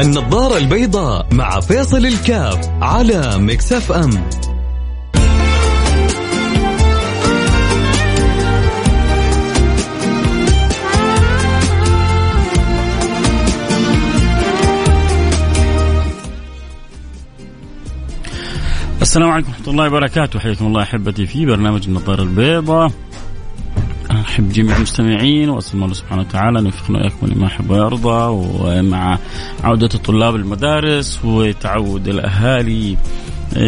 النظارة البيضاء مع فيصل الكاف على مكسف أم. السلام عليكم ورحمة الله وبركاته. حياكم الله أحبتي في برنامج النظارة البيضاء. أحب جميع المستمعين وأسأل الله سبحانه وتعالى أن يوفقنا وإياكم لما يحب ويرضى ومع عودة الطلاب المدارس وتعود الأهالي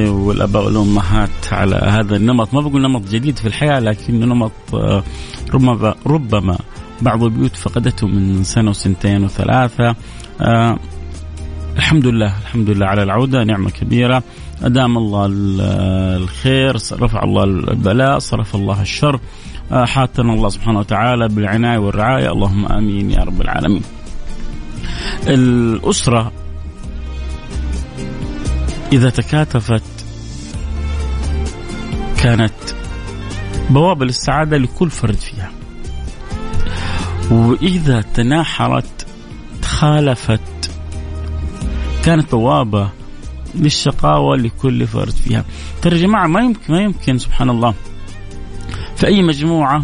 والآباء والأمهات على هذا النمط. ما بقول نمط جديد في الحياة لكنه نمط آه، ربما ربما بعض البيوت فقدته من سنة وسنتين وثلاثة. آه، الحمد لله الحمد لله على العودة نعمة كبيرة. أدام الله الخير رفع الله البلاء صرف الله الشر آه، حاتنا الله سبحانه وتعالى بالعناية والرعاية اللهم آمين يا رب العالمين. الأسرة إذا تكاتفت كانت بوابة للسعادة لكل فرد فيها. وإذا تناحرت تخالفت كانت بوابة للشقاوة لكل فرد فيها. ترى يا جماعة ما يمكن ما يمكن سبحان الله في أي مجموعة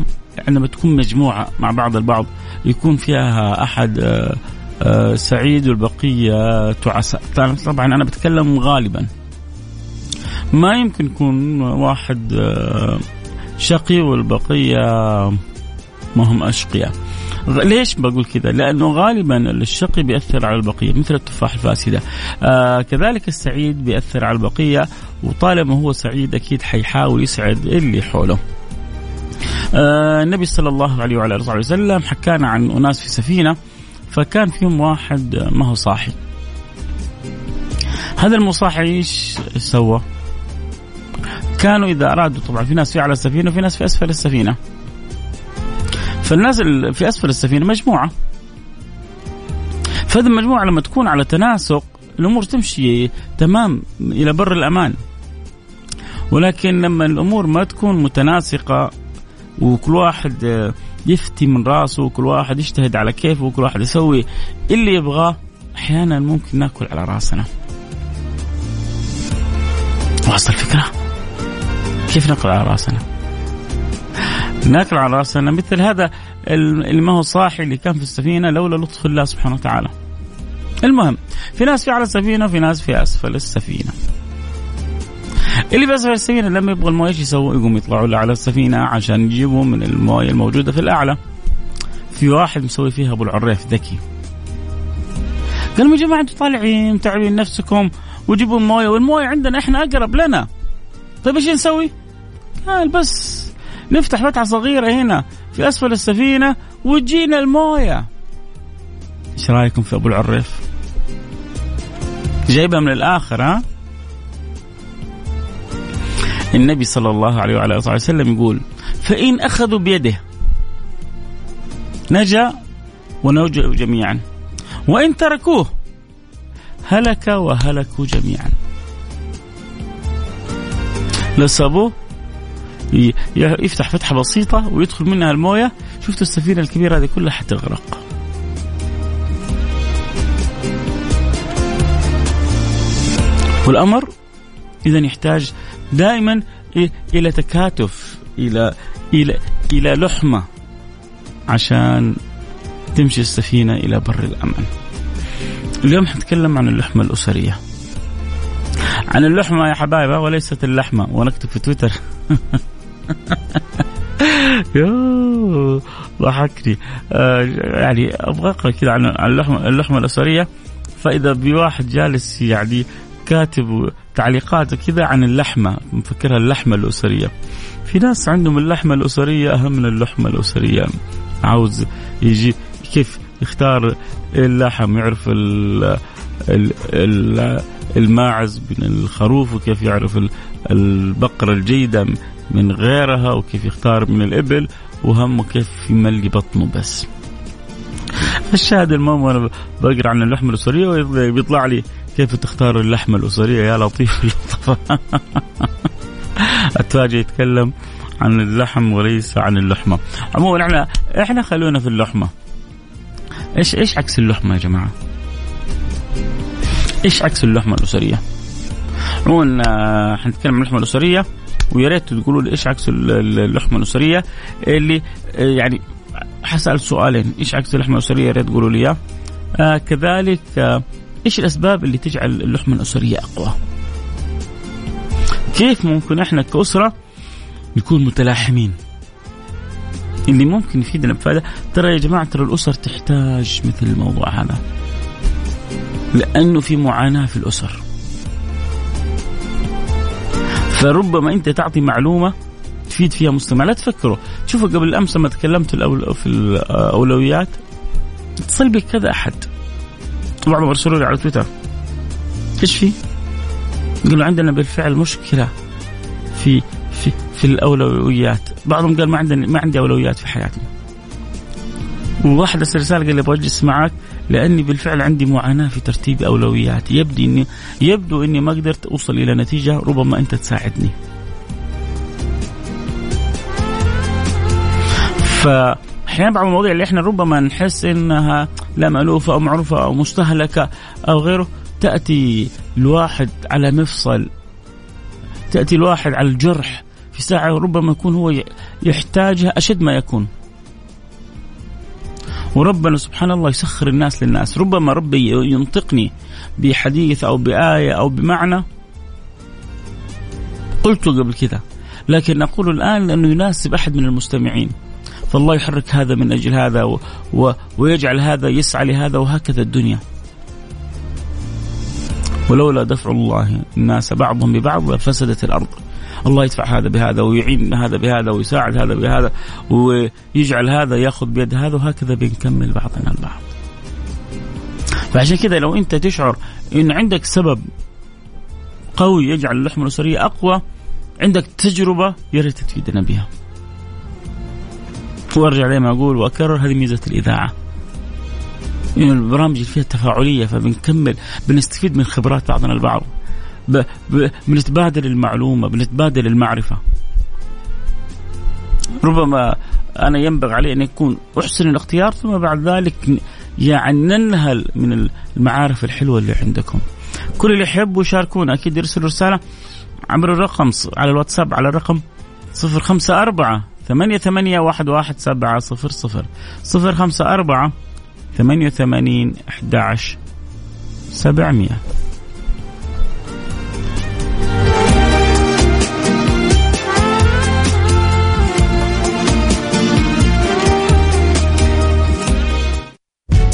عندما تكون مجموعة مع بعض البعض يكون فيها أحد آه، آه، سعيد والبقية تعسى طبعا أنا بتكلم غالبا. ما يمكن يكون واحد آه، شقي والبقية ما هم أشقياء. ليش بقول كذا؟ لأنه غالبا الشقي بيأثر على البقية مثل التفاح الفاسدة. آه كذلك السعيد بيأثر على البقية وطالما هو سعيد أكيد حيحاول يسعد اللي حوله. آه النبي صلى الله عليه وعلى آله وسلم حكانا عن أناس في سفينة فكان فيهم واحد ما هو صاحي. هذا المصاحي إيش سوى؟ كانوا إذا أرادوا طبعا في ناس في اعلى السفينة وفي ناس في أسفل السفينة. فالناس في أسفل السفينة مجموعة. فهذه المجموعة لما تكون على تناسق الأمور تمشي تمام إلى بر الأمان. ولكن لما الأمور ما تكون متناسقة وكل واحد يفتي من راسه وكل واحد يجتهد على كيفه وكل واحد يسوي اللي يبغاه أحيانا ممكن نأكل على راسنا واصل الفكرة كيف نأكل على راسنا ناكل على رأسنا مثل هذا اللي ما هو صاحي اللي كان في السفينة لولا لطف الله سبحانه وتعالى المهم في ناس في على السفينة وفي ناس في أسفل السفينة اللي بيسفل السفينة لما يبغى الموية إيش يسووا؟ يقوم يطلعوا له على السفينة عشان يجيبوا من الموية الموجودة في الأعلى. في واحد مسوي فيها أبو العريف ذكي. قال يا جماعة أنتم طالعين متعبين نفسكم وجيبوا الموية والموية عندنا إحنا أقرب لنا. طيب إيش نسوي؟ قال بس نفتح فتحه صغيرة هنا في أسفل السفينة وتجينا الموية. إيش رأيكم في أبو العريف؟ جايبها من الآخر ها؟ النبي صلى الله عليه وعلى آله وسلم يقول فإن أخذوا بيده نجا ونوجأ جميعا وإن تركوه هلك وهلكوا جميعا لو سابوه يفتح فتحة بسيطة ويدخل منها الموية شفتوا السفينة الكبيرة هذه كلها حتغرق والأمر إذا يحتاج دائما إلى تكاتف إلى إلى إلى لحمة عشان تمشي السفينة إلى بر الامان. اليوم حنتكلم عن اللحمة الأسرية. عن اللحمة يا حبايب وليست اللحمة ونكتب في تويتر يوه ضحكني. آه يعني أبغى أقرأ كذا عن اللحمه اللحمة الاسريه فإذا بواحد جالس يعني كاتب تعليقات كذا عن اللحمة مفكرها اللحمة الاسريه في ناس عندهم اللحمة الاسريه أهم من اللحمة الاسريه عاوز يجي كيف يختار اللحم يعرف ال ال الماعز من الخروف وكيف يعرف البقرة الجيدة. من غيرها وكيف يختار من الإبل وهمه كيف يملي بطنه بس. الشاهد المهم وأنا بقرأ عن اللحمه الأسرية بيطلع لي كيف تختار اللحمة الأسرية. يا لطيف اللطفة أتفاجئ يتكلم عن اللحم وليس عن اللحمة. عموما إحنا إحنا خلونا في اللحمة. إيش إيش عكس اللحمة يا جماعة؟ إيش عكس اللحمة الأسرية؟ عموما آه، حنتكلم عن اللحمة الأسرية. ويا ريت تقولوا لي إيش عكس اللحمة الاسريه اللي آه، يعني حسأل سؤالين إيش عكس اللحمة الاسريه يا ريت تقولوا لي إياه آه كذلك آه إيش الأسباب اللي تجعل اللحمة الاسريه أقوى؟ كيف ممكن إحنا كأسرة نكون متلاحمين؟ اللي ممكن يفيدنا بفائدة ترى يا جماعة ترى الأسر تحتاج مثل الموضوع هذا لأنه في معاناة في الأسر فربما انت تعطي معلومة تفيد فيها مستمع. لا تفكروا شوفوا قبل أمس لما تكلمت في الأولويات اتصل بك كذا أحد. بعضهم ارسلوا لي على تويتر. إيش في؟ قالوا عندنا بالفعل مشكلة في في في الأولويات. بعضهم قال ما عندنا ما عندي أولويات في حياتي وواحد ارسل رسالة قال لي أبغى أجلس معك لأني بالفعل عندي معاناة في ترتيب أولوياتي. يبدو اني يبدو إني ما قدرت أوصل إلى نتيجة ربما أنت تساعدني. فأحيانا بعض المواضيع اللي إحنا ربما نحس إنها لا مألوفة أو معروفة أو مستهلكة أو غيره تأتي الواحد على مفصل. تأتي الواحد على الجرح. في ساعة ربما يكون هو يحتاجها أشد ما يكون. وربنا سبحان الله يسخر الناس للناس. ربما ربي ينطقني بحديث أو بآية أو بمعنى. قلته قبل كذا. لكن أقول الآن لأنه يناسب أحد من المستمعين. فالله يحرك هذا من أجل هذا و و ويجعل هذا يسعى لهذا وهكذا الدنيا. ولولا دفع الله الناس بعضهم ببعض لفسدت الأرض. الله يدفع هذا بهذا ويعين هذا بهذا ويساعد هذا بهذا ويجعل هذا ياخذ بيد هذا وهكذا بنكمل بعضنا البعض. فعشان كذا لو أنت تشعر إن عندك سبب قوي يجعل اللحمة الأسرية أقوى عندك تجربة يا ريت تفيدنا بها. وأرجع زي ما أقول وأكرر هذه ميزة الإذاعة. إن البرامج اللي فيها تفاعلية فبنكمل بنستفيد من خبرات بعضنا البعض. ب... ب... بنتبادل المعلومة بنتبادل المعرفة. ربما أنا ينبغي علي أن يكون أحسن الاختيار ثم بعد ذلك يعني ننهل من المعارف الحلوة اللي عندكم. كل اللي يحبوا يشاركونا أكيد يرسلوا رسالة عبر الرقم على الواتساب على الرقم 054 88 11700 054 88 11 700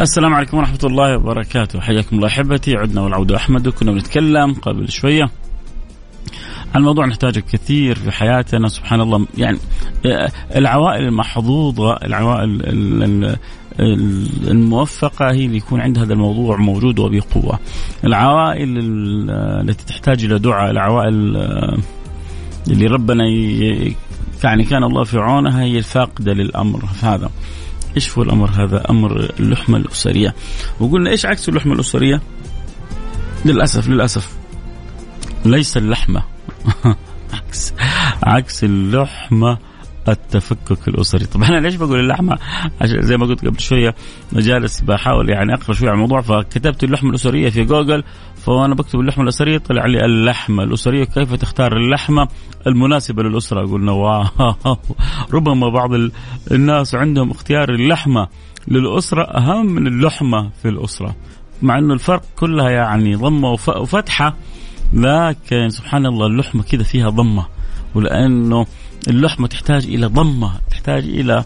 السلام عليكم ورحمة الله وبركاته. حياكم الله أحبتي. عدنا والعودة أحمد. كنا بنتكلم قبل شوية عن موضوع نحتاجه كثير في حياتنا. سبحان الله. يعني العوائل المحظوظة العوائل الموفقة هي اللي يكون عندها هذا الموضوع موجود وبقوة. العوائل التي تحتاج إلى دعاء العوائل اللي ربنا يعني كان الله في عونها هي الفاقدة للأمر هذا. إيش هو الأمر هذا؟ أمر اللحمة الأسرية. وقلنا إيش عكس اللحمة الأسرية؟ للأسف للأسف ليس اللحمة عكس عكس اللحمة التفكك الأسري، طبعا أنا ليش بقول اللحمة؟ عشان زي ما قلت قبل شوية جالس بحاول يعني اقرا شوية عن الموضوع فكتبت اللحمة الأسرية في جوجل فأنا بكتب اللحمة الأسرية طلع لي اللحمة الأسرية كيف تختار اللحمة المناسبة للأسرة؟ قلنا واو. ربما بعض الناس عندهم اختيار اللحمة للأسرة أهم من اللحمة في الأسرة مع إنه الفرق كلها يعني ضمة وفتحة لكن سبحان الله اللحمة كذا فيها ضمة ولأنه اللحمة تحتاج إلى ضمة تحتاج إلى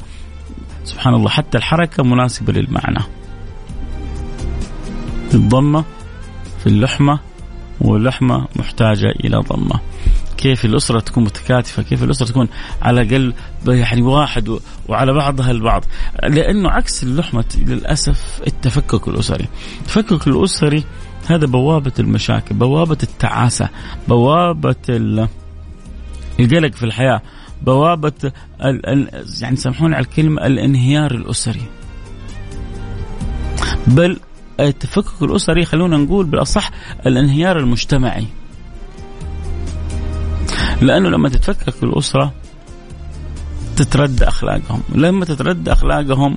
سبحان الله حتى الحركة مناسبة للمعنى. الضمة في اللحمة واللحمة محتاجة إلى ضمة. كيف الأسرة تكون متكاتفة كيف الأسرة تكون على الأقل يعني واحد وعلى بعضها البعض. لأنه عكس اللحمة للأسف التفكك الأسري. التفكك الأسري هذا بوابة المشاكل بوابة التعاسة بوابة القلق في الحياة. بوابة ال ال يعني سامحوني على الكلمة الانهيار الأسري. بل التفكك الأسري خلونا نقول بالأصح الانهيار المجتمعي. لأنه لما تتفكك الأسرة تترد أخلاقهم. لما تترد أخلاقهم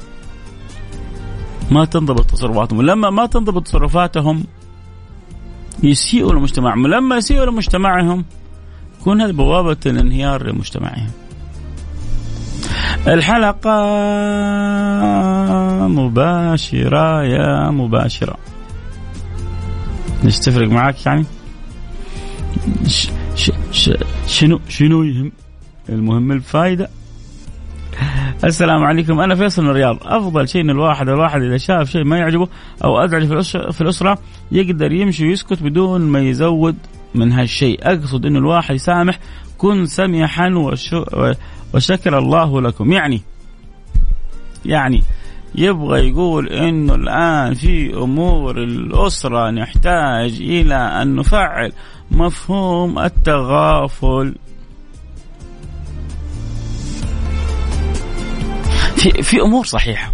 ما تنضبط تصرفاتهم. لما ما تنضبط تصرفاتهم يسيئوا لمجتمعهم. لما يسيئوا لمجتمعهم تكون هذه بوابة الانهيار لمجتمعهم الحلقة مباشرة يا مباشرة. ليش تفرق معك يعني؟ ش ش ش شنو شنو يهم المهم الفائدة السلام عليكم. أنا فيصل من الرياض. أفضل شيء إن الواحد الواحد إذا شاف شيء ما يعجبه أو أزعج في الأسرة يقدر يمشي ويسكت بدون ما يزود من هالشيء. أقصد انه الواحد يسامح كن سمحا وشكر الله لكم. يعني يعني يبغى يقول إنه الآن في أمور الأسرة نحتاج إلى أن نفعل مفهوم التغافل. في في أمور صحيحة.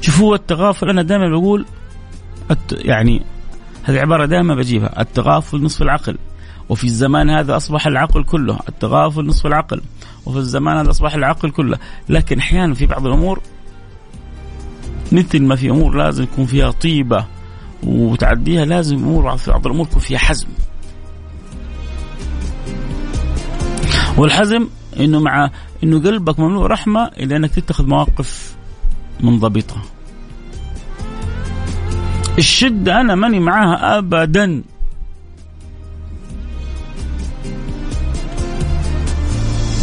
شوفوا التغافل أنا دائما بقول يعني هذه عبارة دائما بجيبها. التغافل نصف العقل. وفي الزمان هذا أصبح العقل كله. التغافل نصف العقل. وفي الزمان هذا أصبح العقل كله. لكن أحيانا في بعض الأمور مثل ما في أمور لازم يكون فيها طيبة وتعديها لازم امور في بعض الأمور يكون فيها حزم. والحزم إنه مع إنه قلبك مملوء رحمة إلا إنك تتخذ مواقف منضبطة. الشدة أنا ماني معاها ابدا.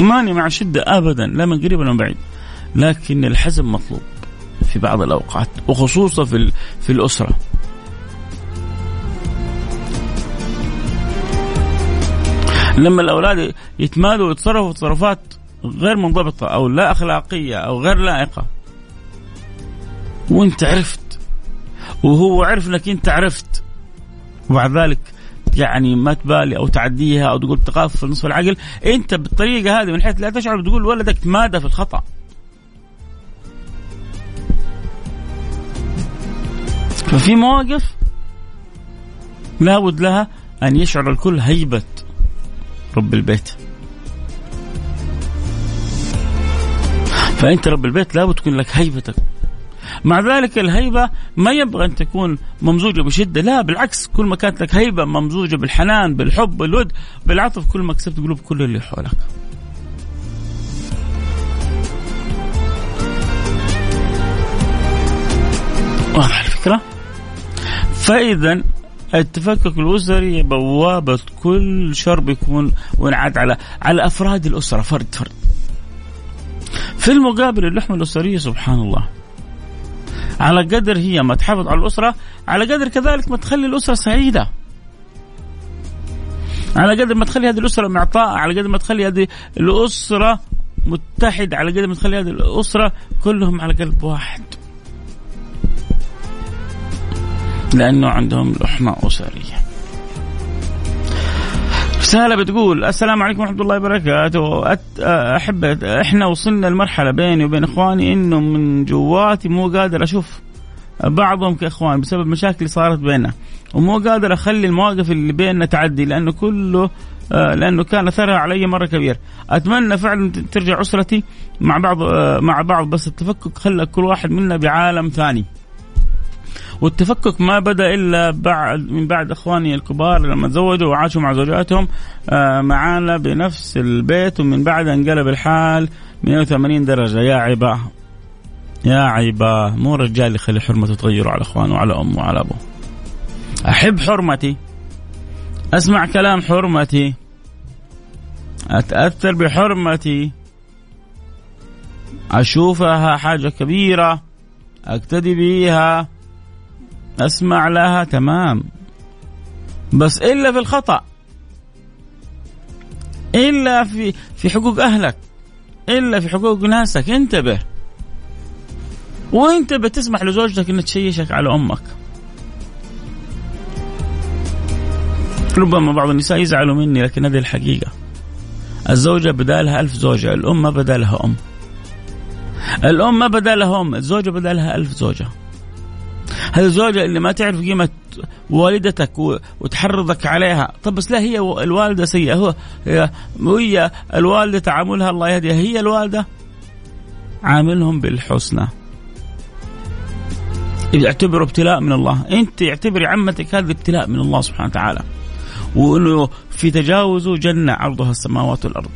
ماني مع شدة ابدا لا من قريب ولا من بعيد. لكن الحزم مطلوب في بعض الأوقات وخصوصا في في الأسرة. لما الأولاد يتمادوا ويتصرفوا تصرفات غير منضبطة أو لا أخلاقية أو غير لائقة. وانت عرفت وهو عرف إنك أنت عرفت. وبعد ذلك يعني ما تبالي أو تعديها أو تقول تخاف في نصف العقل. أنت بالطريقة هذه من حيث لا تشعر بتقول ولدك تمادى في الخطأ. ففي مواقف لابد لها أن يشعر الكل هيبة رب البيت. فأنت رب البيت لابد تكون لك هيبتك. مع ذلك الهيبة ما يبغى أن تكون ممزوجة بشدة. لا بالعكس كل ما كانت لك هيبة ممزوجة بالحنان بالحب بالود بالعطف كل ما كسبت قلوب كل اللي حولك. واضح الفكرة؟ فإذا التفكك الأسري بوابة كل شر بيكون وينعاد على على أفراد الأسرة فرد فرد. في المقابل اللحمة الأسرية سبحان الله. على قدر هي ما تحافظ على الأسرة على قدر كذلك ما تخلي الأسرة سعيدة. على قدر ما تخلي هذه الأسرة معطاءة على قدر ما تخلي هذه الأسرة متحدة على قدر ما تخلي هذه الأسرة كلهم على قلب واحد. لأنه عندهم لحمة أسرية. رسالة بتقول السلام عليكم ورحمة الله وبركاته. أحب إحنا وصلنا لمرحلة بيني وبين إخواني إنه من جواتي مو قادر أشوف بعضهم كإخوان بسبب مشاكل صارت بيننا. ومو قادر أخلي المواقف اللي بيننا تعدي لأنه كله لأنه كان أثرها علي مرة كبير. أتمنى فعلا ترجع أسرتي مع بعض مع بعض بس التفكك خلى كل واحد منا بعالم ثاني. والتفكك ما بدأ إلا بعد من بعد إخواني الكبار لما تزوجوا وعاشوا مع زوجاتهم آه، معانا بنفس البيت ومن بعد انقلب الحال 180 درجة. يا عباه يا عيباه مو رجال يخلي حرمته تغيره على إخوانه وعلى أمه وعلى أبوه. أحب حرمتي. أسمع كلام حرمتي. أتأثر بحرمتي. أشوفها حاجة كبيرة. اقتدي بيها. أسمع لها تمام. بس إلا في الخطأ. إلا في في حقوق أهلك. إلا في حقوق ناسك. انتبه. وانت بتسمح لزوجتك إنها تشيشك على أمك. ربما بعض النساء يزعلوا مني لكن هذه الحقيقة. الزوجة بدالها ألف زوجة الأم ما بدالها أم. الأم ما بدالها أم الزوجة بدالها ألف زوجة. هذه الزوجة اللي ما تعرف قيمة والدتك وتحرضك عليها. طب بس لا هي الوالدة سيئة. هو هي الوالدة تعاملها الله يهديها. هي الوالدة عاملهم بالحسنى. اعتبره ابتلاء من الله. أنت اعتبري عمتك هذا ابتلاء من الله سبحانه وتعالى. وإنه في تجاوزه جنة عرضها السماوات والأرض.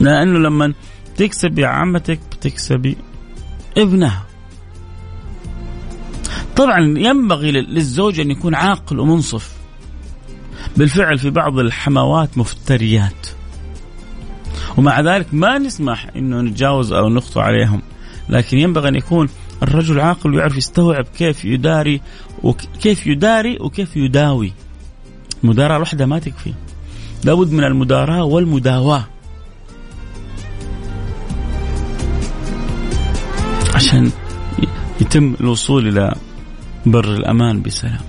لأنه لما تكسبي عمتك بتكسبي ابنها. طبعا ينبغي للزوج أن يكون عاقل ومنصف. بالفعل في بعض الحموات مفتريات. ومع ذلك ما نسمح إنه نتجاوز أو نخطو عليهم. لكن ينبغي أن يكون الرجل عاقل ويعرف يستوعب كيف يداري وكيف يداري وكيف يداوي. مداراة لوحدها ما تكفي. لابد من المداراة والمداواة. عشان يتم الوصول إلى بر الأمان بسلام.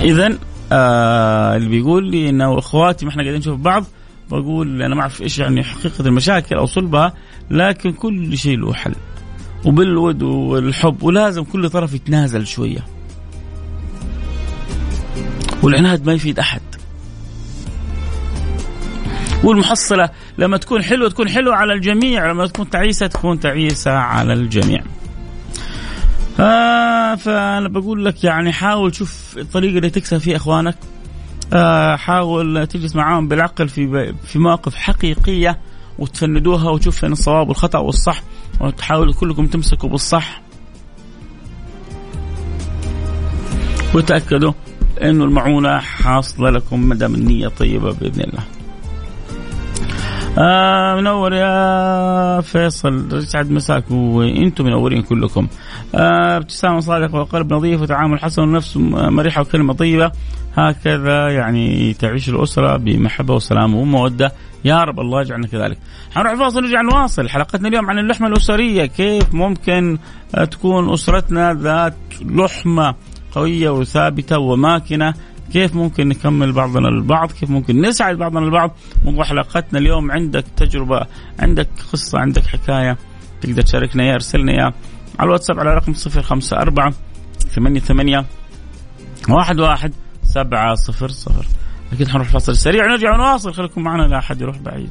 إذا آه اللي بيقول لي إنه إخواتي ما إحنا قاعدين نشوف بعض بقول أنا ما أعرف إيش يعني حقيقة المشاكل أو صلبها لكن كل شيء له حل. وبالود والحب ولازم كل طرف يتنازل شوية. والعناد ما يفيد أحد. والمحصلة لما تكون حلوة تكون حلوة على الجميع لما تكون تعيسة تكون تعيسة على الجميع. آه فأنا بقول لك يعني حاول شوف الطريقة اللي تكسب فيها إخوانك آه حاول تجلس معاهم بالعقل في في مواقف حقيقية وتفندوها وتشوف فين الصواب والخطأ والصح وتحاولوا كلكم تمسكوا بالصح وتأكدوا إنه المعونة حاصلة لكم ما دام النية طيبة بإذن الله. آه منور يا فيصل يسعد مساك وأنتم منورين كلكم. آه ابتسامه صادقه وقلب نظيف وتعامل حسن ونفس مريحة وكلمة طيبة. هكذا يعني تعيش الأسرة بمحبة وسلام ومودة. يا رب الله يجعلنا كذلك. حنروح فاصل نرجع نواصل. حلقتنا اليوم عن اللحمة الأسرية. كيف ممكن تكون أسرتنا ذات لحمة قوية وثابتة وماكنة؟ كيف ممكن نكمل بعضنا البعض؟ كيف ممكن نسعد بعضنا البعض؟ موضوع حلقتنا اليوم عندك تجربة عندك قصة عندك حكاية. تقدر تشاركنا يا ارسلنا يا. على الواتساب على رقم صفر خمسة أربعة ثمانية ثمانية واحد واحد سبعة صفر صفر. أكيد حنروح فاصل سريع ونرجع ونواصل. خليكم معنا لا أحد يروح بعيد.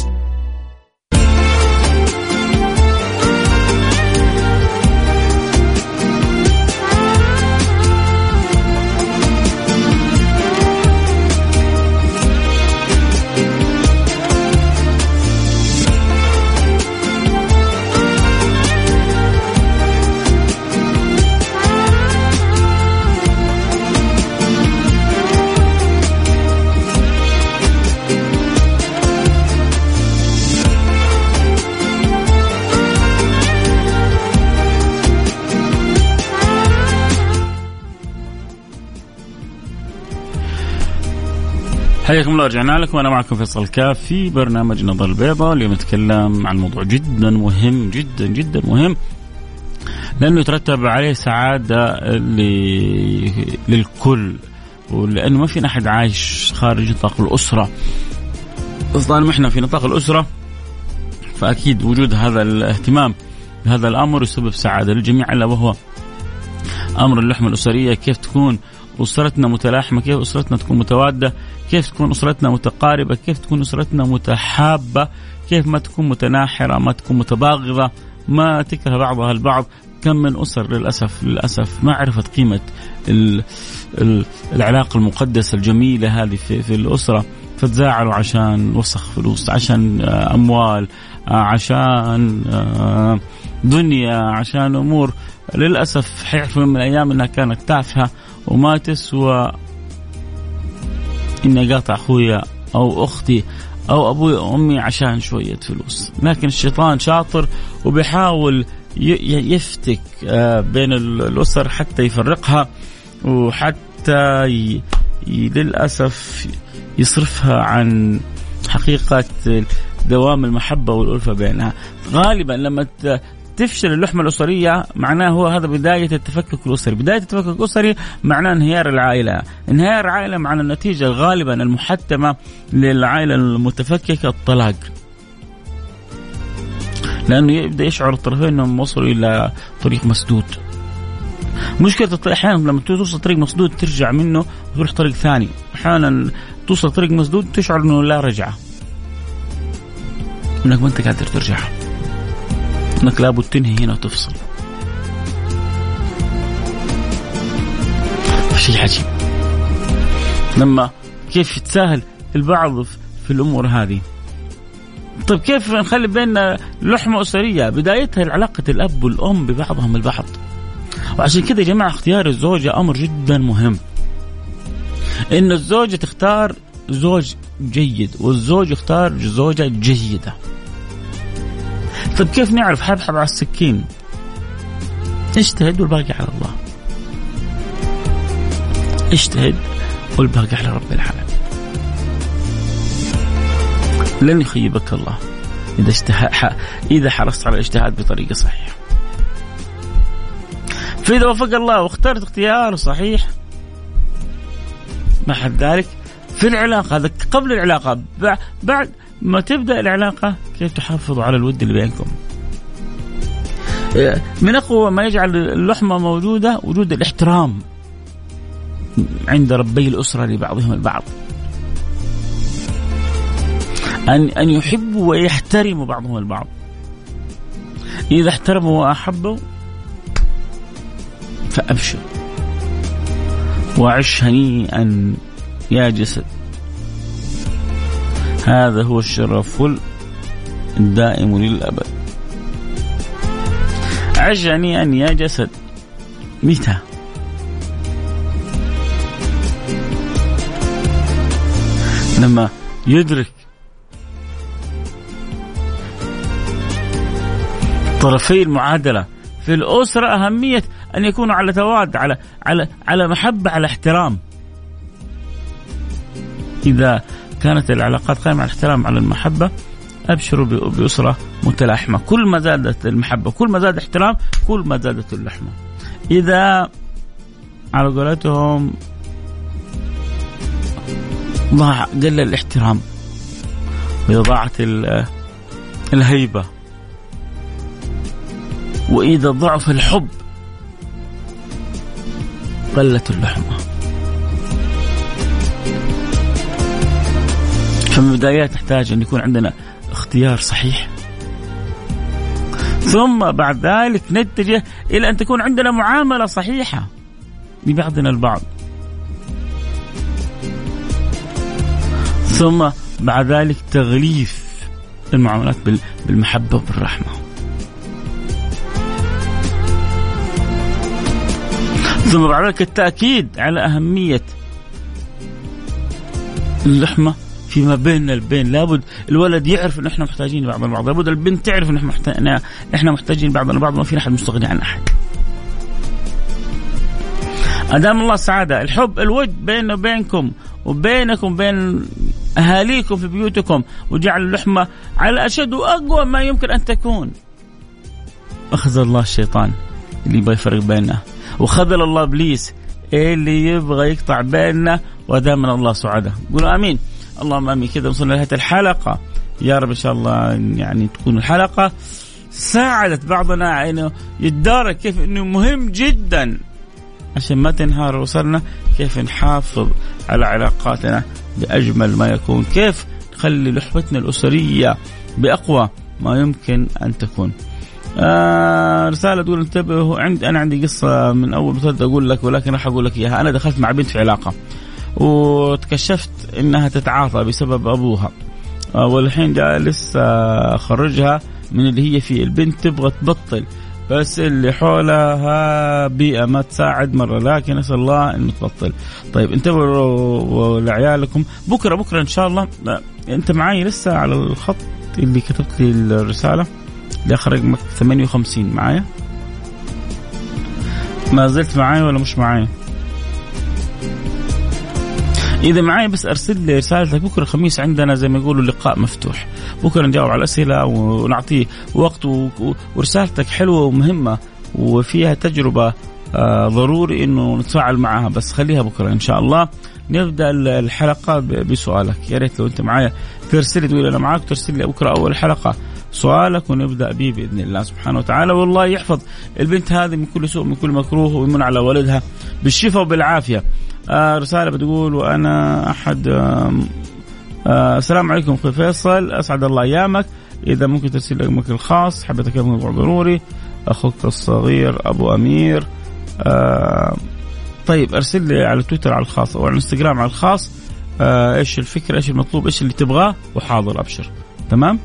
حياكم الله رجعنا لكم. وأنا معكم فيصل كاف في برنامج نظر البيضاء اليوم نتكلم عن موضوع جدا مهم جدا جدا مهم. لأنه يترتب عليه سعادة للكل ولأنه ما في أحد عايش خارج نطاق الأسرة. طالما إحنا في نطاق الأسرة فأكيد وجود هذا الاهتمام بهذا الأمر يسبب سعادة للجميع إلا وهو أمر اللحمة الأسرية. كيف تكون؟ أسرتنا متلاحمة كيف أسرتنا تكون متوادة؟ كيف تكون أسرتنا متقاربة؟ كيف تكون أسرتنا متحابة؟ كيف ما تكون متناحرة ما تكون متباغضة؟ ما تكره بعضها البعض. كم من أسر للأسف للأسف ما عرفت قيمة ال ال العلاقة المقدسة الجميلة هذه في, في الأسرة. فتزاعلوا عشان وسخ فلوس عشان أموال عشان دنيا عشان أمور. للأسف حيعرفوا من الأيام إنها كانت تافهة. وما تسوى إني اقاطع أخويا أو أختي أو أبوي وامي عشان شوية فلوس. لكن الشيطان شاطر وبيحاول يفتك آه، بين الأسر حتى يفرقها وحتى للأسف يصرفها عن حقيقة دوام المحبة والألفة بينها. غالبا لما تفشل اللحمة الأسرية معناه هو هذا بداية التفكك الأسري. بداية التفكك الأسري معناه انهيار العائلة. انهيار العائلة معنى النتيجة غالبا المحتمة للعائلة المتفككة الطلاق. لأنه يبدأ يشعر الطرفين أنهم وصلوا إلى طريق مسدود. مشكلة أحيانا لما توصل طريق مسدود ترجع منه وتروح طريق ثاني. أحيانا توصل طريق مسدود تشعر أنه لا رجعة. إنك ما أنت قادر ترجع. انك لابد تنهي هنا وتفصل. شيء عجيب لما كيف يتساهل البعض في الأمور هذه؟ طيب كيف نخلي بيننا لحمة أسرية؟ بدايتها علاقه الأب والأم ببعضهم البعض. وعشان كذا يا جماعة اختيار الزوجة أمر جدا مهم. إن الزوجة تختار زوج جيد والزوج يختار زوجة جيدة. طيب كيف نعرف حبحب على السكين؟ اجتهد والباقي على الله. اجتهد والباقي على رب العالمين. لن يخيبك الله إذا اجتهد إذا حرصت على الاجتهاد بطريقة صحيحة فإذا وفق الله واخترت اختيار صحيح مع ذلك. في العلاقة هذا قبل العلاقة بعد ما تبدأ العلاقة كيف تحافظوا على الود اللي بينكم؟ من أقوى ما يجعل اللحمة موجودة وجود الاحترام عند ربي الأسرة لبعضهم البعض. أن أن يحبوا ويحترموا بعضهم البعض. إذا احترموا وأحبوا فأبشر وعش هنيئا يا جسد. هذا هو الشرف الدائم للأبد. عجني أن يا جسد. متى؟ لما يدرك طرفي المعادلة في الأسرة أهمية أن يكونوا على تواد على على على محبة على احترام. إذا كانت العلاقات قائمة على الاحترام على المحبة. أبشروا بأسرة متلاحمة. كل ما زادت المحبة كل ما زاد احترام كل ما زادت اللحمة. إذا على قولتهم ضاع قل الاحترام وإذا ضاعت الهيبة. وإذا ضعف الحب قلت اللحمة. فمن البدايات نحتاج أن يكون عندنا اختيار صحيح. ثم بعد ذلك نتجه إلى أن تكون عندنا معاملة صحيحة لبعضنا البعض. ثم بعد ذلك تغليف المعاملات بالمحبة وبالرحمة. ثم بعد ذلك التأكيد على أهمية اللحمة. فيما بيننا البين. لابد الولد يعرف إن إحنا محتاجين بعض البعض. لابد البنت تعرف إن إحنا إحنا محتاجين بعض البعض ما في أحد مستغني عن أحد. أدام الله السعاده الحب الود بيننا وبينكم وبينكم بين أهاليكم في بيوتكم وجعل اللحمة على أشد وأقوى ما يمكن أن تكون. أخذ الله الشيطان اللي يبغى يفرق بيننا وخذل الله إبليس اللي يبغى يقطع بيننا ودامنا الله سعادة. قولوا آمين. اللهم آمين. كذا وصلنا لنهاية الحلقة. يا رب إن شاء الله يعني تكون الحلقة ساعدت بعضنا إنه يتدارك كيف إنه مهم جدا. عشان ما تنهار وصلنا كيف نحافظ على علاقاتنا بأجمل ما يكون. كيف نخلي لحمتنا الأسرية بأقوى ما يمكن أن تكون. آه رسالة تقول انتبهوا عندي أنا عندي قصة من أول ما أقول لك ولكن راح أقول لك إياها. أنا دخلت مع بنت في علاقة. وتكشفت إنها تتعاطى بسبب أبوها. آه، والحين جالس اخرجها من اللي هي فيه. البنت تبغى تبطل بس اللي حولها بيئة ما تساعد مرة لكن نسأل الله أنه تبطل. طيب انتبهوا لعيالكم. بكرة بكرة إن شاء الله. أنت معي لسه على الخط اللي كتبت لي الرسالة اللي أخرج 58 معايا؟ ما زلت معاي ولا مش معاي؟ إذا معي بس أرسل لي رسالتك بكرة الخميس عندنا زي ما يقولوا لقاء مفتوح. بكرة نجاوب على الأسئلة ونعطيه وقت ورسالتك حلوة ومهمة وفيها تجربة آه ضروري إنه نتفاعل معها بس خليها بكرة إن شاء الله. نبدأ الحلقة بسؤالك. يا ريت لو أنت معايا ترسل لي تقول أنا معاك ترسل لي بكرة أول حلقة سؤالك ونبدأ به بإذن الله سبحانه وتعالى. والله يحفظ البنت هذه من كل سوء من كل مكروه ويمن على والدها بالشفاء وبالعافية. آه رسالة بتقول وأنا أحد آه السلام عليكم أخوي فيصل. أسعد الله أيامك. إذا ممكن ترسل رقمك الخاص حبيت أكلمك موضوع ضروري. أخوك الصغير أبو أمير. آه طيب أرسل لي على تويتر على الخاص أو على الانستغرام على الخاص إيش الفكرة إيش المطلوب إيش اللي تبغاه وحاضر أبشر. تمام؟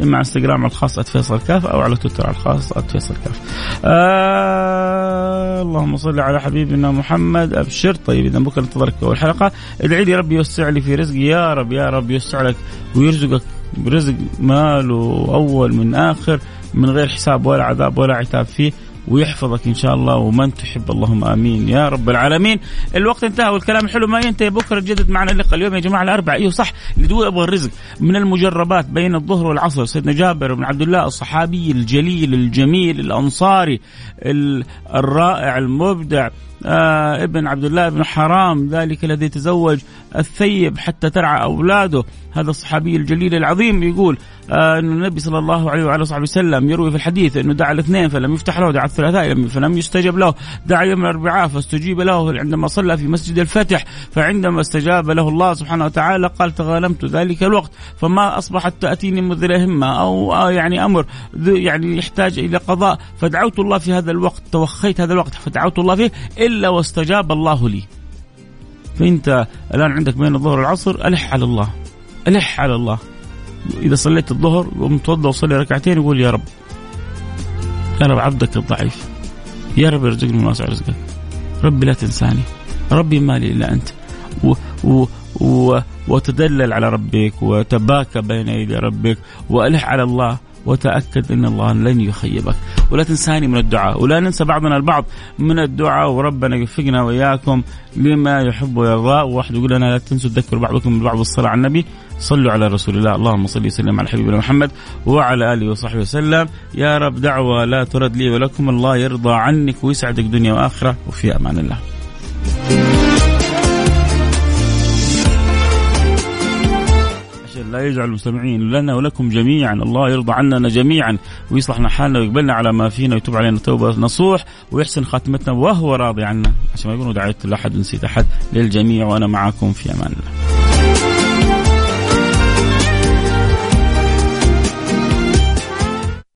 إما على إنستغرام الخاص @فيصل كاف أو على تويتر على الخاص @فيصل كاف. آه اللهم صل على حبيبنا محمد. أبشر. طيب إذا بكرة انتظرك أول حلقة. ادعي لي ربي يوسع لي في رزقي. يا رب يا رب يوسع لك ويرزقك برزق ماله أول من آخر من غير حساب ولا عذاب ولا عتاب فيه. ويحفظك إن شاء الله ومن تحب. اللهم آمين. يا رب العالمين. الوقت انتهى والكلام الحلو ما ينتهي. بكرة جدد معنا اللقاء اليوم يا جماعة. الأربعاء أيوه صح. تقول أبغى الرزق. من المجربات بين الظهر والعصر. سيدنا جابر بن عبد الله الصحابي الجليل الجميل الأنصاري الرائع المبدع آه ابن عبد الله بن حرام. ذلك الذي تزوج الثيب حتى ترعى أولاده. هذا الصحابي الجليل العظيم يقول آه أن النبي صلى الله عليه وعلى صحبه وسلم يروي في الحديث أنه دعا الاثنين فلم يفتح له دعا الثلاثاء فلم يستجب له. دعا يوم الأربعاء فاستجيب له عندما صلى في مسجد الفتح فعندما استجاب له الله سبحانه وتعالى قال تغالمت ذلك الوقت فما أصبحت تأتيني مذر همة أو آه يعني أمر يعني يحتاج إلى قضاء. فدعوت الله في هذا الوقت توخيت هذا الوقت فدعوت الله فيه إلا واستجاب الله لي. فأنت الآن عندك بين الظهر والعصر ألح على الله. ألح على الله. إذا صليت الظهر ومتوضأ وصلي ركعتين يقول يا رب يا رب عبدك الضعيف يا رب ارزقني من واسع رزقك. ربي لا تنساني ربي ما لي إلا أنت. و و و وتدلل على ربك وتباكى بين يدي ربك وألح على الله. وتأكد أن الله لن يخيبك. ولا تنساني من الدعاء ولا ننسى بعضنا البعض من الدعاء. وربنا يوفقنا وإياكم لما يحب ويرضى. وواحد يقول أنا لا تنسوا تذكروا بعضكم ببعض الصلاة على النبي. صلوا على رسول الله. اللهم صل وسلم على حبيبنا محمد وعلى آله وصحبه وسلم. يا رب دعوة لا ترد لي ولكم. الله يرضى عنك ويسعدك دنيا وآخرة. وفي أمان الله. لا يجعل المستمعين لنا ولكم جميعا الله يرضى عننا جميعا ويصلح حالنا ويقبلنا على ما فينا ويتوب علينا توبة نصوح ويحسن خاتمتنا وهو راضي عنا. عشان ما يقولوا دعيت لأحد ونسيت أحد للجميع وأنا معكم في أمان الله.